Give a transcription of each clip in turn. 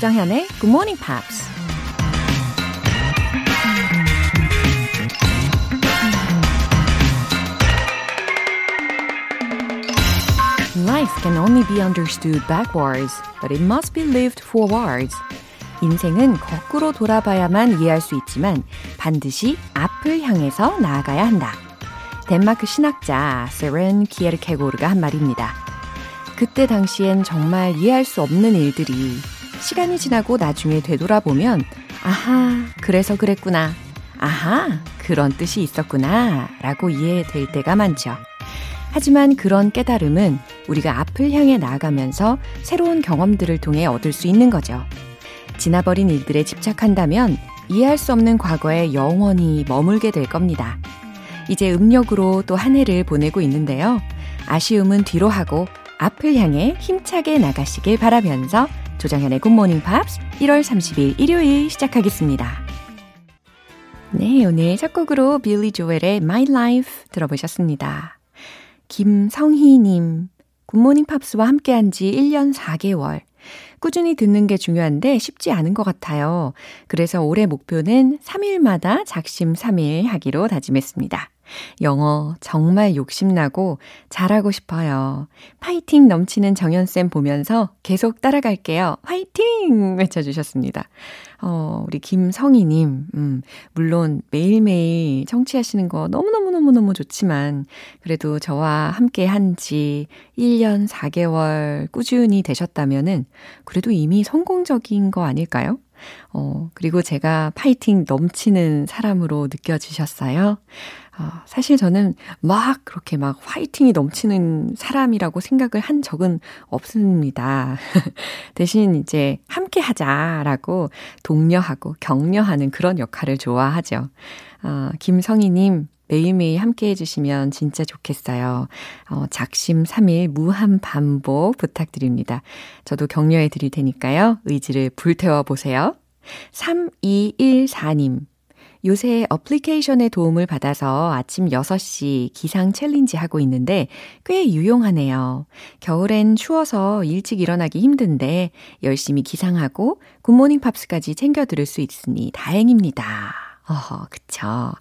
조장현의 Good Morning Pops. Life can only be understood backwards, but it must be lived forwards. 인생은 거꾸로 돌아봐야만 이해할 수 있지만 반드시 앞을 향해서 나아가야 한다. 덴마크 신학자 세렌 키에르케고르가 한 말입니다. 그때 당시엔 정말 이해할 수 없는 일들이 시간이 지나고 나중에 되돌아보면 아하, 그래서 그랬구나. 아하, 그런 뜻이 있었구나. 라고 이해될 때가 많죠. 하지만 그런 깨달음은 우리가 앞을 향해 나아가면서 새로운 경험들을 통해 얻을 수 있는 거죠. 지나버린 일들에 집착한다면 이해할 수 없는 과거에 영원히 머물게 될 겁니다. 이제 음력으로 또 한 해를 보내고 있는데요. 아쉬움은 뒤로 하고 앞을 향해 힘차게 나가시길 바라면서 조정현의 굿모닝 팝스 1월 30일 일요일 시작하겠습니다. 네, 오늘 첫 곡으로 빌리 조엘의 My Life 들어보셨습니다. 김성희님, 굿모닝 팝스와 함께한 지 1년 4개월. 꾸준히 듣는 게 중요한데 쉽지 않은 것 같아요. 그래서 올해 목표는 3일마다 작심 3일 하기로 다짐했습니다. 영어 정말 욕심나고 잘하고 싶어요. 파이팅 넘치는 정연쌤 보면서 계속 따라갈게요. 화이팅! 외쳐주셨습니다. 어, 우리 김성희님, 음, 물론 매일매일 청취하시는 거 너무너무너무너무 좋지만, 그래도 저와 함께 한 지 1년 4개월 꾸준히 되셨다면은, 그래도 이미 성공적인 거 아닐까요? 어, 그리고 제가 파이팅 넘치는 사람으로 느껴지셨어요. 어, 사실 저는 막 그렇게 막 화이팅이 넘치는 사람이라고 생각을 한 적은 없습니다. 대신 이제 함께 하자라고 독려하고 격려하는 그런 역할을 좋아하죠. 어, 김성희님, 매일매일 함께 해주시면 진짜 좋겠어요. 어, 작심 3일 무한 반복 부탁드립니다. 저도 격려해 드릴 테니까요. 의지를 불태워 보세요. 3214님. 요새 어플리케이션의 도움을 받아서 아침 6시 기상 챌린지 하고 있는데 꽤 유용하네요. 겨울엔 추워서 일찍 일어나기 힘든데 열심히 기상하고 굿모닝 팝스까지 챙겨 들을 수 있으니 다행입니다. 어허, 그쵸.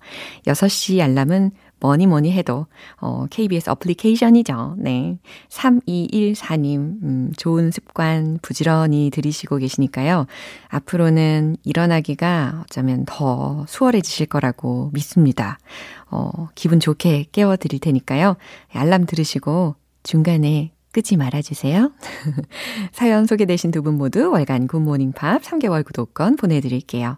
6시 알람은 뭐니 뭐니 해도 어, KBS 어플리케이션이죠. 네. 3214님, 음, 좋은 습관 부지런히 들이시고 계시니까요. 앞으로는 일어나기가 어쩌면 더 수월해지실 거라고 믿습니다. 어, 기분 좋게 깨워드릴 테니까요. 알람 들으시고 중간에 끄지 말아주세요. 사연 소개되신 두 분 모두 월간 굿모닝 팝 3개월 구독권 보내드릴게요.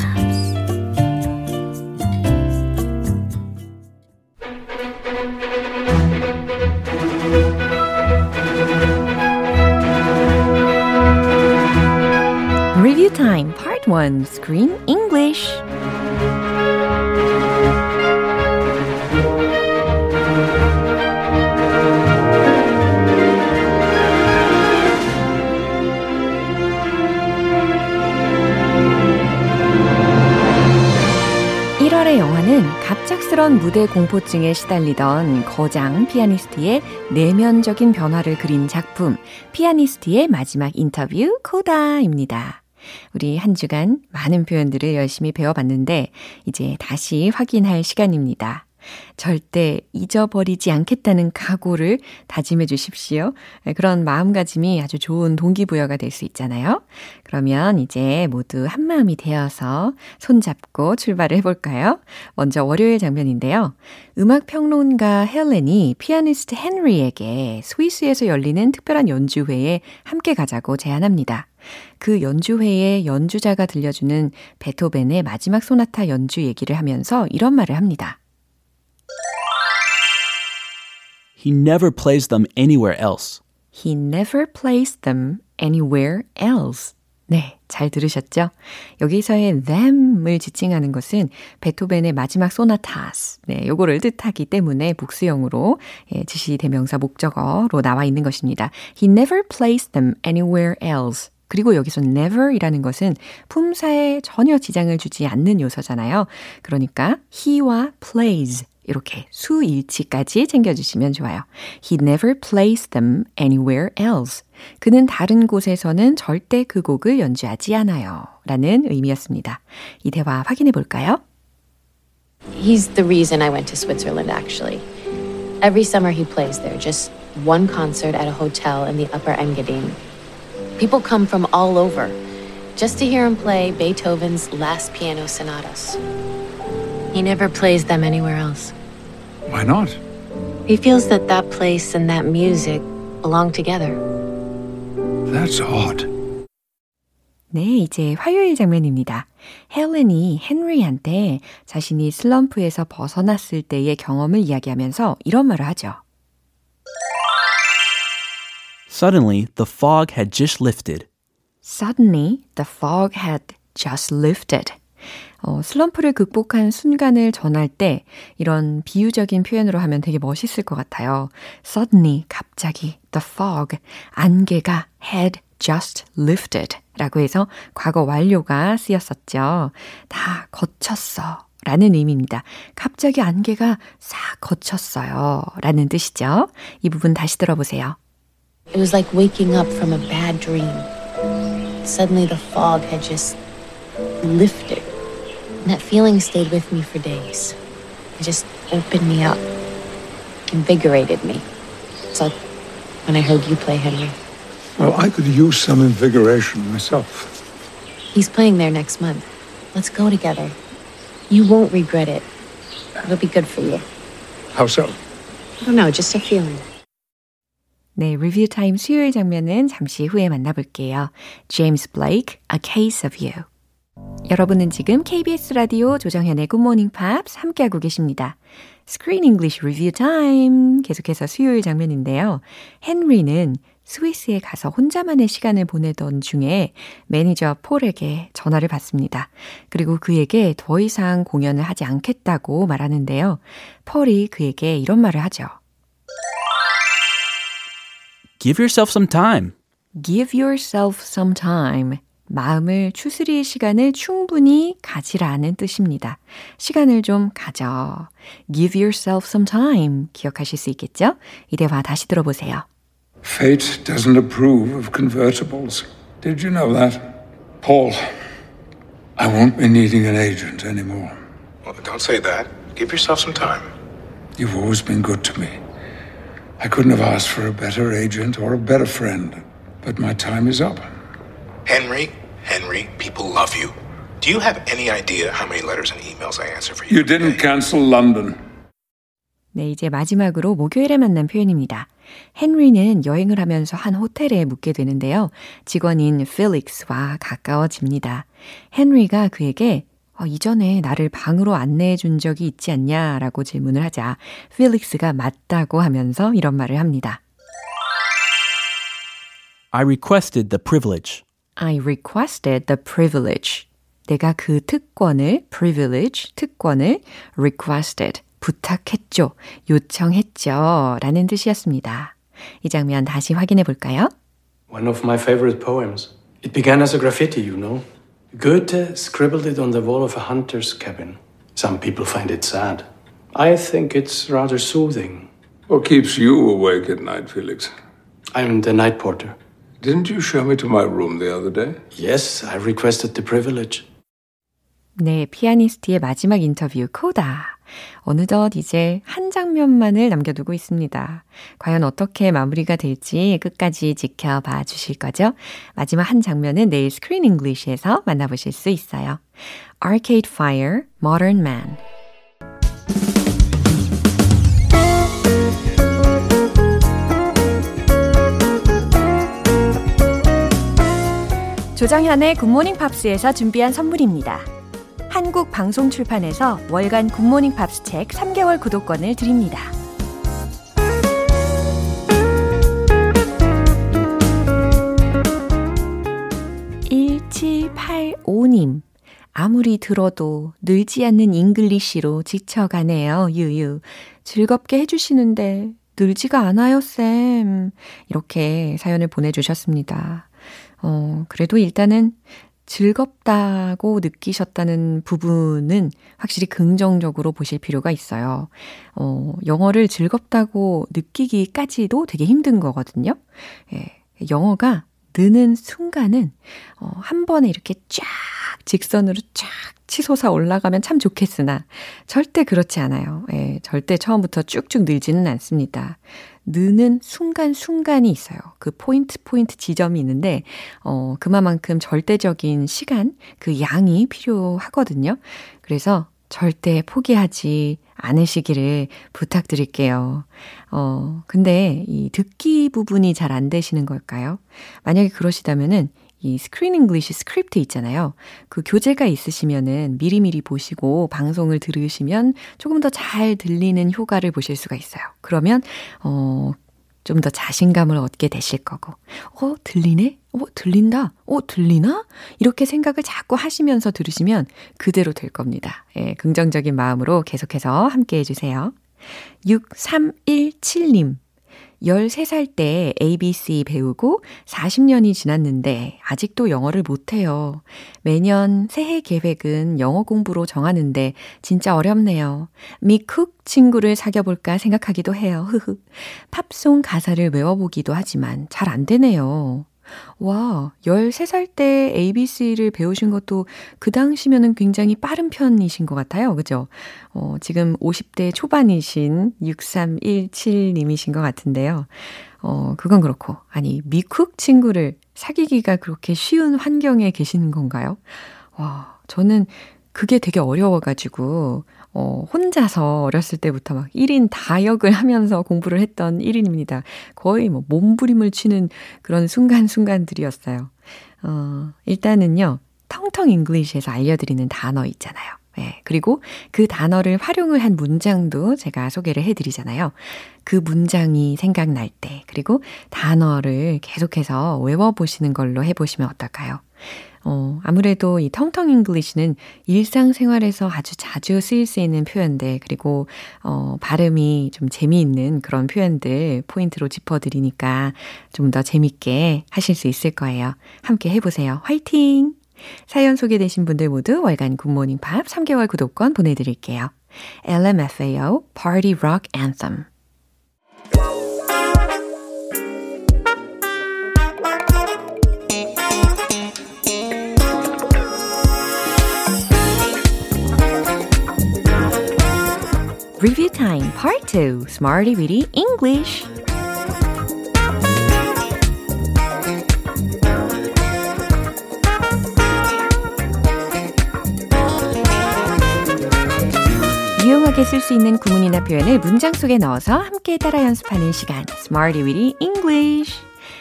1 Screen English 1월의 영화는 갑작스런 무대 공포증에 시달리던 거장 피아니스트의 내면적인 변화를 그린 작품 피아니스트의 마지막 인터뷰 코다입니다. 우리 한 주간 많은 표현들을 열심히 배워봤는데 이제 다시 확인할 시간입니다. 절대 잊어버리지 않겠다는 각오를 다짐해 주십시오. 그런 마음가짐이 아주 좋은 동기부여가 될 수 있잖아요. 그러면 이제 모두 한 마음이 되어서 손잡고 출발을 해볼까요? 먼저 월요일 장면인데요. 음악평론가 헬렌이 피아니스트 헨리에게 스위스에서 열리는 특별한 연주회에 함께 가자고 제안합니다. 그 연주회에 연주자가 들려주는 베토벤의 마지막 소나타 연주 얘기를 하면서 이런 말을 합니다. He never plays them anywhere else. He never plays them anywhere else. 네, 잘 들으셨죠? 여기서의 them을 지칭하는 것은 베토벤의 마지막 소나타스. 네, 요거를 뜻하기 때문에 복수형으로 예, 지시 대명사 목적어로 나와 있는 것입니다. He never plays them anywhere else. 그리고 여기서 never이라는 것은 품사에 전혀 지장을 주지 않는 요소잖아요. 그러니까 he와 plays 이렇게 수일치까지 챙겨주시면 좋아요. He never plays them anywhere else. 그는 다른 곳에서는 절대 그 곡을 연주하지 않아요. 라는 의미였습니다. 이 대화 확인해 볼까요? He's the reason I went to Switzerland, actually. Every summer he plays there, just one concert at a hotel in the Upper Engadine. People come from all over just to hear him play Beethoven's last piano sonatas. He never plays them anywhere else. Why not? He feels that that place and that music belong together. That's odd. 네, 이제 화요일 장면입니다. 헬렌이 헨리한테 자신이 슬럼프에서 벗어났을 때의 경험을 이야기하면서 이런 말을 하죠. Suddenly, the fog had just lifted. Suddenly, the fog had just lifted. 어, 슬럼프를 극복한 순간을 전할 때 이런 비유적인 표현으로 하면 되게 멋있을 것 같아요. Suddenly, 갑자기, the fog, 안개가 had just lifted 라고 해서 과거 완료가 쓰였었죠. 다 거쳤어. 라는 의미입니다. 갑자기 안개가 싹 거쳤어요. 라는 뜻이죠. 이 부분 다시 들어보세요. It was like waking up from a bad dream. Suddenly the fog had just lifted. And that feeling stayed with me for days. It just opened me up, invigorated me. It's like when I heard you play, Henry. Well, I could use some invigoration myself. He's playing there next month. Let's go together. You won't regret it. It'll be good for you. How so? I don't know, just a feeling. 네, 리뷰 타임 수요일 장면은 잠시 후에 만나볼게요. James Blake, A Case of You. 여러분은 지금 KBS 라디오 조정현의 Good Morning Pops 함께하고 계십니다. Screen English Review Time. 계속해서 수요일 장면인데요. 헨리는 스위스에 가서 혼자만의 시간을 보내던 중에 매니저 폴에게 전화를 받습니다. 그리고 그에게 더 이상 공연을 하지 않겠다고 말하는데요. 폴이 그에게 이런 말을 하죠. Give yourself some time. Give yourself some time. 마음을 추스릴 시간을 충분히 가지라는 뜻입니다. 시간을 좀 가져. Give yourself some time. 기억하실 수 있겠죠? 이 대화 다시 들어보세요. Fate doesn't approve of convertibles. Did you know that? Paul, I won't be needing an agent anymore. Well, don't say that. Give yourself some time. You've always been good to me. I couldn't have asked for a better agent or a better friend, but my time is up. Henry, Henry, people love you. Do you have any idea how many letters and emails I answer for you? You didn't cancel London. 네, 이제 마지막으로 목요일에 만난 표현입니다. 헨리는 여행을 하면서 한 호텔에 묵게 되는데요. 직원인 필릭스와 가까워집니다. 헨리가 그에게 어, 이전에 나를 방으로 안내해 준 적이 있지 않냐 라고 질문을 하자 필릭스가 맞다고 하면서 이런 말을 합니다. I requested the privilege. I requested the privilege. 내가 그 특권을, privilege, 특권을 requested, 부탁했죠, 요청했죠 라는 뜻이었습니다. 이 장면 다시 확인해 볼까요? One of my favorite poems. It began as a graffiti, you know. Goethe scribbled it on the wall of a hunter's cabin. Some people find it sad. I think it's rather soothing. What keeps you awake at night, Felix? I'm the night porter. Didn't you show me to my room the other day? Yes, I requested the privilege. 네, 피아니스트의 마지막 인터뷰 코다. 어느덧 이제 한 장면만을 남겨두고 있습니다. 과연 어떻게 마무리가 될지 끝까지 지켜봐 주실 거죠? 마지막 한 장면은 내일 스크린 잉글리시에서 만나보실 수 있어요. Arcade Fire, Modern Man. 조정현의 굿모닝 팝스에서 준비한 선물입니다. 한국 방송 출판에서 월간 굿모닝 팝스 책 3개월 구독권을 드립니다. 1785님. 아무리 들어도 늘지 않는 English로 지쳐가네요, 유유. 즐겁게 해주시는데 늘지가 않아요, 쌤. 이렇게 사연을 보내주셨습니다. 어, 그래도 일단은 즐겁다고 느끼셨다는 부분은 확실히 긍정적으로 보실 필요가 있어요. 어, 영어를 즐겁다고 느끼기까지도 되게 힘든 거거든요. 예, 영어가 느는 순간은 어, 한 번에 이렇게 쫙 직선으로 쫙 치솟아 올라가면 참 좋겠으나 절대 그렇지 않아요. 예, 절대 처음부터 쭉쭉 늘지는 않습니다. 느는 순간순간이 있어요. 그 포인트 포인트 지점이 있는데 어 그만큼 절대적인 시간, 그 양이 필요하거든요. 그래서 절대 포기하지 않으시기를 부탁드릴게요. 어, 근데 이 듣기 부분이 잘 안 되시는 걸까요? 만약에 그러시다면은 이 screen English 스크립트 있잖아요. 그 교재가 있으시면은 미리미리 보시고 방송을 들으시면 조금 더 잘 들리는 효과를 보실 수가 있어요. 그러면 어, 좀 더 자신감을 얻게 되실 거고, 어, 들리네? 어, 들린다? 어, 들리나? 이렇게 생각을 자꾸 하시면서 들으시면 그대로 될 겁니다. 예, 긍정적인 마음으로 계속해서 함께 해주세요. 6317님. 13살 때 ABC 배우고 40년이 지났는데 아직도 영어를 못해요. 매년 새해 계획은 영어 공부로 정하는데 진짜 어렵네요. 미쿡 친구를 사귀어볼까 생각하기도 해요. 팝송 가사를 외워보기도 하지만 잘 안 되네요. 와, 13살 때 ABC를 배우신 것도 그 당시면은 굉장히 빠른 편이신 것 같아요. 그죠? 어, 지금 50대 초반이신 6317님이신 것 같은데요. 어, 그건 그렇고. 아니, 미쿡 친구를 사귀기가 그렇게 쉬운 환경에 계시는 건가요? 와, 저는 그게 되게 어려워가지고, 어, 혼자서 어렸을 때부터 막 1인 다역을 하면서 공부를 했던 1인입니다. 거의 뭐 몸부림을 치는 그런 순간순간들이었어요. 어, 일단은요, 텅텅 English에서 알려드리는 단어 있잖아요. 예, 그리고 그 단어를 활용을 한 문장도 제가 소개를 해드리잖아요. 그 문장이 생각날 때, 그리고 단어를 계속해서 외워보시는 걸로 해보시면 어떨까요? 어, 아무래도 이 텅텅 English는 일상생활에서 아주 자주 쓰일 수 있는 표현들, 그리고, 어, 발음이 좀 재미있는 그런 표현들 포인트로 짚어드리니까 좀 더 재밌게 하실 수 있을 거예요. 함께 해보세요. 화이팅! 사연 소개되신 분들 모두 월간 굿모닝 팝스 3개월 구독권 보내드릴게요. LMFAO Party Rock Anthem Review Time Part 2 Smarty Weedy English 유용하게 쓸 수 있는 구문이나 표현을 문장 속에 넣어서 함께 따라 연습하는 시간 Smarty Weedy English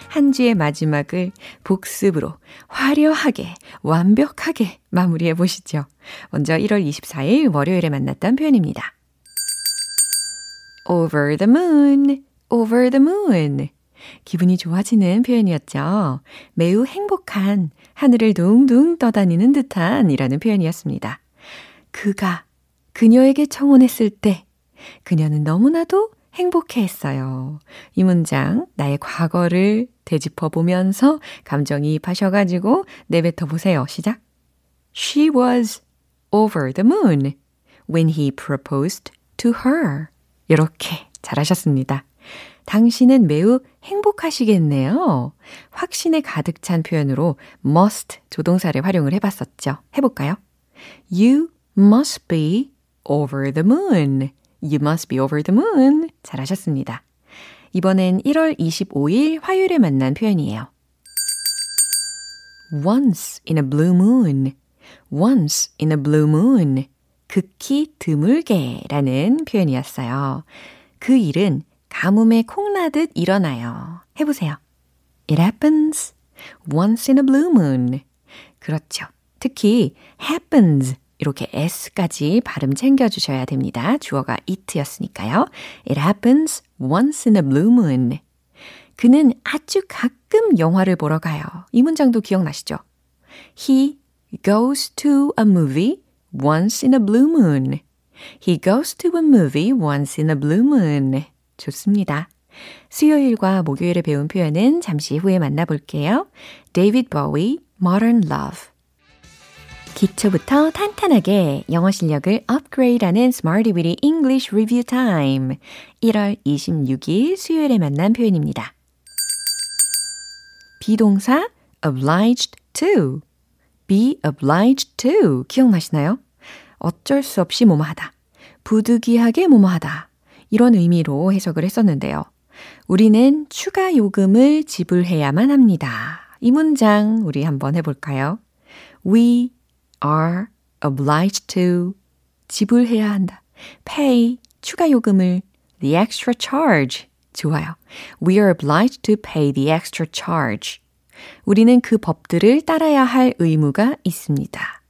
한 주의 마지막을 복습으로 화려하게 완벽하게 마무리해 보시죠. 먼저 1월 24일 월요일에 만났던 표현입니다. Over the moon, over the moon. 기분이 좋아지는 표현이었죠. 매우 행복한, 하늘을 둥둥 떠다니는 듯한 이라는 표현이었습니다. 그가 그녀에게 청혼했을 때 그녀는 너무나도 행복해 했어요. 이 문장, 나의 과거를 되짚어 보면서 감정이입하셔가지고 내뱉어 보세요. 시작. She was over the moon when he proposed to her. 이렇게 잘하셨습니다. 당신은 매우 행복하시겠네요. 확신에 가득 찬 표현으로 must 조동사를 활용을 해봤었죠. 해볼까요? You must be over the moon. You must be over the moon. 잘하셨습니다. 이번엔 1월 25일 화요일에 만난 표현이에요. once in a blue moon. once in a blue moon. 극히 드물게 라는 표현이었어요. 그 일은 가뭄에 콩나듯 일어나요. 해보세요. It happens once in a blue moon. 그렇죠. 특히 happens 이렇게 s까지 발음 챙겨주셔야 됩니다. 주어가 it였으니까요. It happens once in a blue moon. 그는 아주 가끔 영화를 보러 가요. 이 문장도 기억나시죠? He goes to a movie once in a blue moon. He goes to a movie once in a blue moon. 좋습니다. 수요일과 목요일에 배운 표현은 잠시 후에 만나볼게요. David Bowie, Modern Love. 기초부터 탄탄하게 영어 실력을 업그레이드하는 Smarty Weedy English Review Time. 1월 26일 수요일에 만난 표현입니다. 비동사 obliged to. Be obliged to. 기억나시나요? 어쩔 수 없이 뭐뭐 하다. 부득이하게 뭐뭐 하다. 이런 의미로 해석을 했었는데요. 우리는 추가 요금을 지불해야만 합니다. 이 문장 우리 한번 해볼까요? We are obliged to 지불해야 한다. pay 추가 요금을 the extra charge 좋아요. We are obliged to pay the extra charge. 우리는 그 법들을 따라야 할 의무가 있습니다.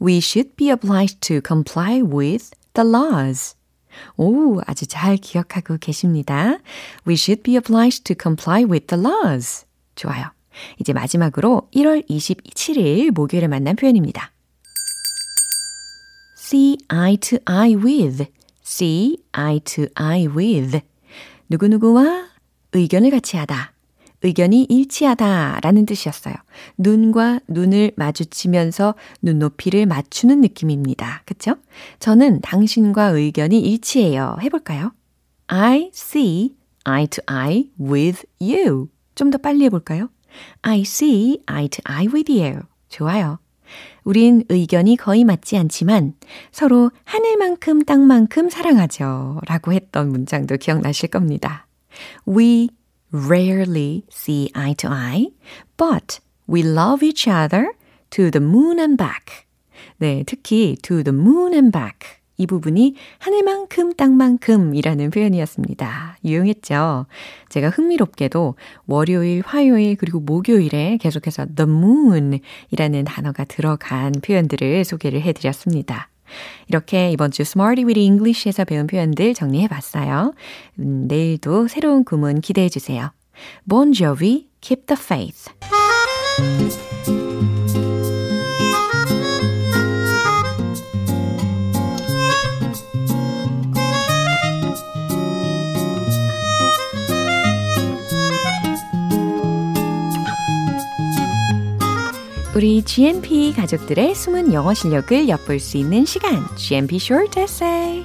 We should be obliged to comply with the laws. 오, 아주 잘 기억하고 계십니다. We should be obliged to comply with the laws. 좋아요. 이제 마지막으로 1월 27일 목요일에 만난 표현입니다. see eye to eye with, see eye to eye with. 누구누구와 의견을 같이 하다. 의견이 일치하다 라는 뜻이었어요. 눈과 눈을 마주치면서 눈높이를 맞추는 느낌입니다. 그쵸? 저는 당신과 의견이 일치해요. 해볼까요? I see eye to eye with you. 좀 더 빨리 해볼까요? I see eye to eye with you. 좋아요. 우린 의견이 거의 맞지 않지만 서로 하늘만큼 땅만큼 사랑하죠. 라고 했던 문장도 기억나실 겁니다. We rarely see eye to eye, but we love each other to the moon and back. 네, 특히 to the moon and back. 이 부분이 하늘만큼 땅만큼이라는 표현이었습니다. 유용했죠? 제가 흥미롭게도 월요일, 화요일, 그리고 목요일에 계속해서 the moon 이라는 단어가 들어간 표현들을 소개를 해드렸습니다. 이렇게 이번 주 Smarty with English에서 배운 표현들 정리해 봤어요. 음, 내일도 새로운 구문 기대해 주세요. Bon Jovi, Keep the Faith. 우리 GMP 가족들의 숨은 영어 실력을 엿볼 수 있는 시간, GMP Short Essay.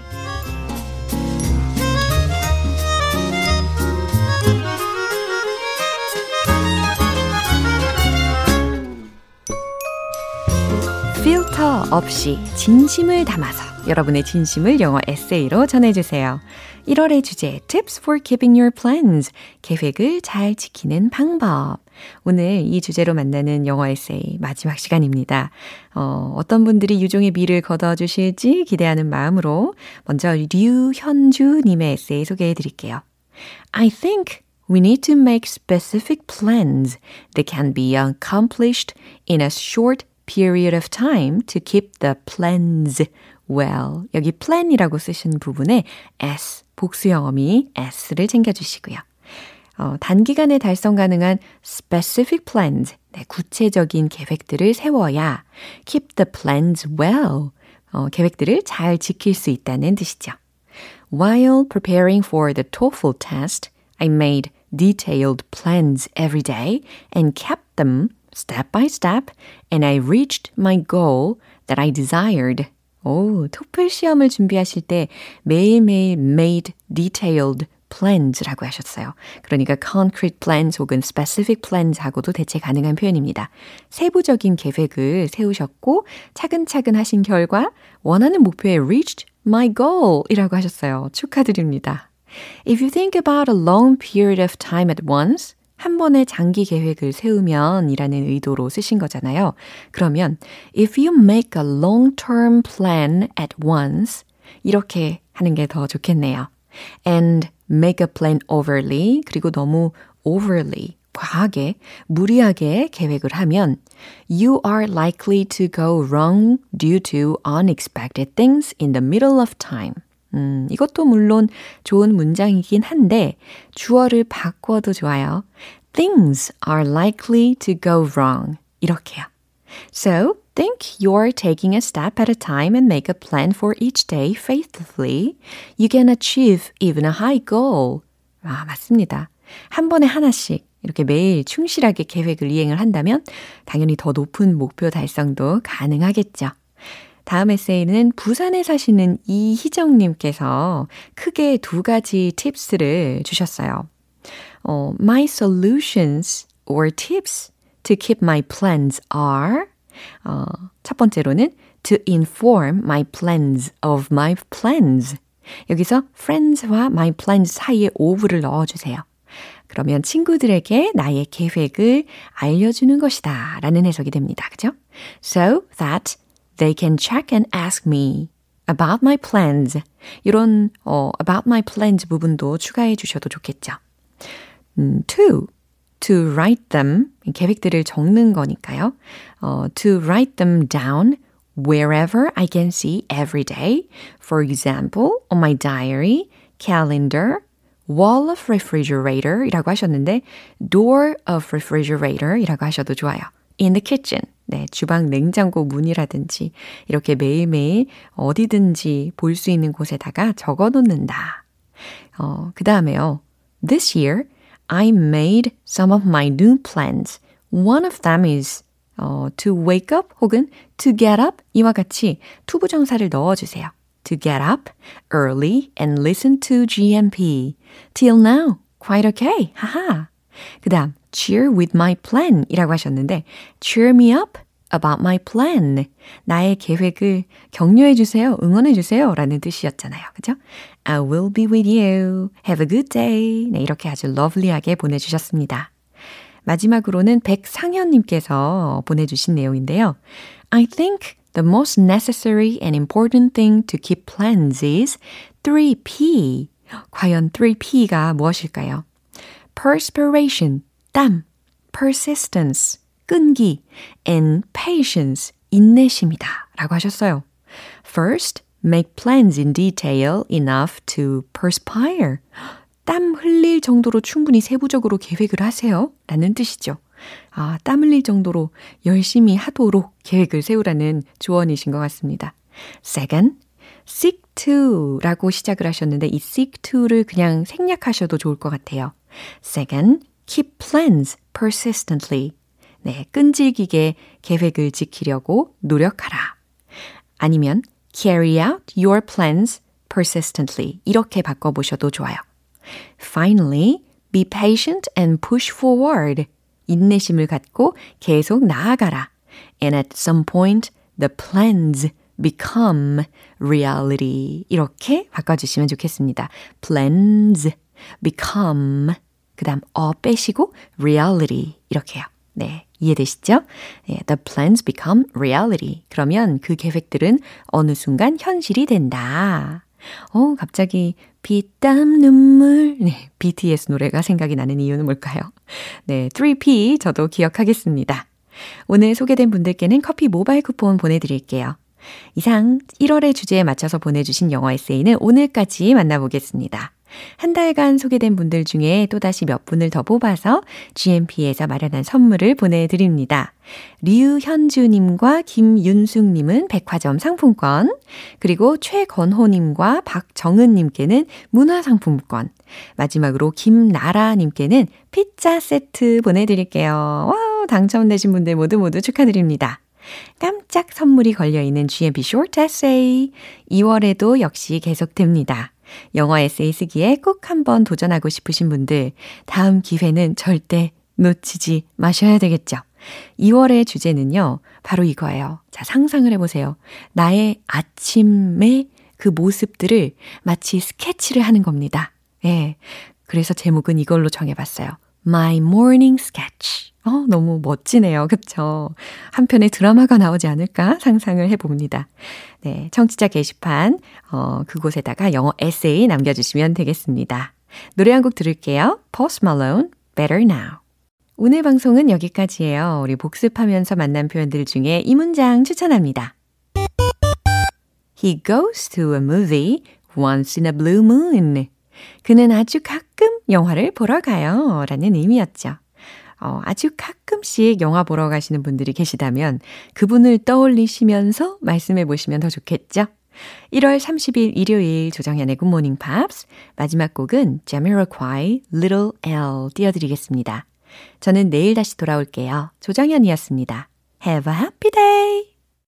필터 없이 진심을 담아서 여러분의 진심을 영어 에세이로 전해주세요. 1월의 주제 Tips for keeping your plans 계획을 잘 지키는 방법 오늘 이 주제로 만나는 영어 에세이 마지막 시간입니다. 어, 어떤 분들이 유종의 미를 거둬주실지 기대하는 마음으로 먼저 류현주님의 에세이 소개해 드릴게요. I think we need to make specific plans that can be accomplished in a short period of time to keep the plans well. 여기 plan이라고 쓰신 부분에 s, 복수 영어미 s를 챙겨주시고요. 어, 단기간에 달성 가능한 specific plans, 네, 구체적인 계획들을 세워야 keep the plans well, 어, 계획들을 잘 지킬 수 있다는 뜻이죠. While preparing for the TOEFL test, I made detailed plans every day and kept them step by step, and I reached my goal that I desired. 오, 토플 시험을 준비하실 때 매일매일 made detailed plans라고 하셨어요. 그러니까 concrete plans 혹은 specific plans 하고도 대체 가능한 표현입니다. 세부적인 계획을 세우셨고 차근차근 하신 결과 원하는 목표에 reached my goal 이라고 하셨어요. 축하드립니다. If you think about a long period of time at once, 한 번의 장기 계획을 세우면 이라는 의도로 쓰신 거잖아요. 그러면 if you make a long-term plan at once 이렇게 하는 게 더 좋겠네요. and make a plan overly 그리고 너무 overly 과하게 무리하게 계획을 하면 you are likely to go wrong due to unexpected things in the middle of time. 음, 이것도 물론 좋은 문장이긴 한데 주어를 바꿔도 좋아요. Things are likely to go wrong. 이렇게요. So, think you're taking a step at a time and make a plan for each day faithfully. You can achieve even a high goal. 아, 맞습니다. 한 번에 하나씩 이렇게 매일 충실하게 계획을 이행을 한다면 당연히 더 높은 목표 달성도 가능하겠죠. 다음 에세이는 부산에 사시는 이희정님께서 크게 두 가지 팁스를 주셨어요. 어, my solutions or tips to keep my plans are 어, 첫 번째로는 to inform my plans of my plans. 여기서 friends와 my plans 사이에 of를 넣어주세요. 그러면 친구들에게 나의 계획을 알려주는 것이다 라는 해석이 됩니다. 그죠? So that they can check and ask me about my plans. 이런 어, about my plans 부분도 추가해 주셔도 좋겠죠. 음, two, to write them, 계획들을 적는 거니까요. 어, to write them down wherever I can see every day. For example, on my diary, calendar, wall of refrigerator 이라고 하셨는데 door of refrigerator 이라고 하셔도 좋아요. in the kitchen. 네, 주방 냉장고 문이라든지 이렇게 매일매일 어디든지 볼 수 있는 곳에다가 적어 놓는다. 어, 그 다음에요. This year, I made some of my new plans. One of them is 어, to wake up 혹은 to get up 이와 같이 투부정사를 넣어주세요. To get up early and listen to GMP. Till now, quite okay. 하하. 그 다음, cheer with my plan 이라고 하셨는데, cheer me up about my plan. 나의 계획을 격려해 주세요. 응원해 주세요. 라는 뜻이었잖아요. 그죠? I will be with you. Have a good day. 네, 이렇게 아주 러블리하게 보내주셨습니다. 마지막으로는 백상현님께서 보내주신 내용인데요. I think the most necessary and important thing to keep plans is 3P. 과연 3P가 무엇일까요? perspiration, 땀, persistence, 끈기, and patience, 인내심이다. 라고 하셨어요. First, make plans in detail enough to perspire. 땀 흘릴 정도로 충분히 세부적으로 계획을 하세요. 라는 뜻이죠. 아, 땀 흘릴 정도로 열심히 하도록 계획을 세우라는 조언이신 것 같습니다. Second, seek to 라고 시작을 하셨는데 이 seek to를 그냥 생략하셔도 좋을 것 같아요. Second, keep plans persistently. 네, 끈질기게 계획을 지키려고 노력하라. 아니면 carry out your plans persistently. 이렇게 바꿔보셔도 좋아요. Finally, be patient and push forward. 인내심을 갖고 계속 나아가라. And at some point, the plans become reality. 이렇게 바꿔주시면 좋겠습니다. plans become 그 다음 어 빼시고 reality 이렇게요. 네, 이해되시죠? 네, the plans become reality. 그러면 그 계획들은 어느 순간 현실이 된다. 어, 갑자기 피땀 눈물. 네, BTS 노래가 생각이 나는 이유는 뭘까요? 네, 3P 저도 기억하겠습니다. 오늘 소개된 분들께는 커피 모바일 쿠폰 보내드릴게요. 이상 1월의 주제에 맞춰서 보내주신 영어 에세이는 오늘까지 만나보겠습니다. 한 달간 소개된 분들 중에 또다시 몇 분을 더 뽑아서 GMP에서 마련한 선물을 보내드립니다. 류현주님과 김윤숙님은 백화점 상품권, 그리고 최건호님과 박정은님께는 문화상품권, 마지막으로 김나라님께는 피자 세트 보내드릴게요. Wow, 당첨되신 분들 모두 모두 축하드립니다. 깜짝 선물이 걸려있는 GMP Short Essay. 2월에도 역시 계속됩니다. 영어 에세이 쓰기에 꼭 한번 도전하고 싶으신 분들, 다음 기회는 절대 놓치지 마셔야 되겠죠. 2월의 주제는요, 바로 이거예요. 자, 상상을 해보세요. 나의 아침의 그 모습들을 마치 스케치를 하는 겁니다. 예. 그래서 제목은 이걸로 정해봤어요. My Morning Sketch. 어, 너무 멋지네요. 그쵸? 한 편의 드라마가 나오지 않을까 상상을 해봅니다. 네. 청취자 게시판, 어, 그곳에다가 영어 에세이 남겨주시면 되겠습니다. 노래 한 곡 들을게요. Post Malone, Better Now. 오늘 방송은 여기까지예요. 우리 복습하면서 만난 표현들 중에 이 문장 추천합니다. He goes to a movie once in a blue moon. 그는 아주 가끔 영화를 보러 가요. 라는 의미였죠. 어, 아주 가끔씩 영화 보러 가시는 분들이 계시다면 그분을 떠올리시면서 말씀해 보시면 더 좋겠죠? 1월 30일 일요일 조정현의 굿모닝 팝스 마지막 곡은 Jamiroquai Little L 띄워드리겠습니다. 저는 내일 다시 돌아올게요. 조정현이었습니다. Have a happy day!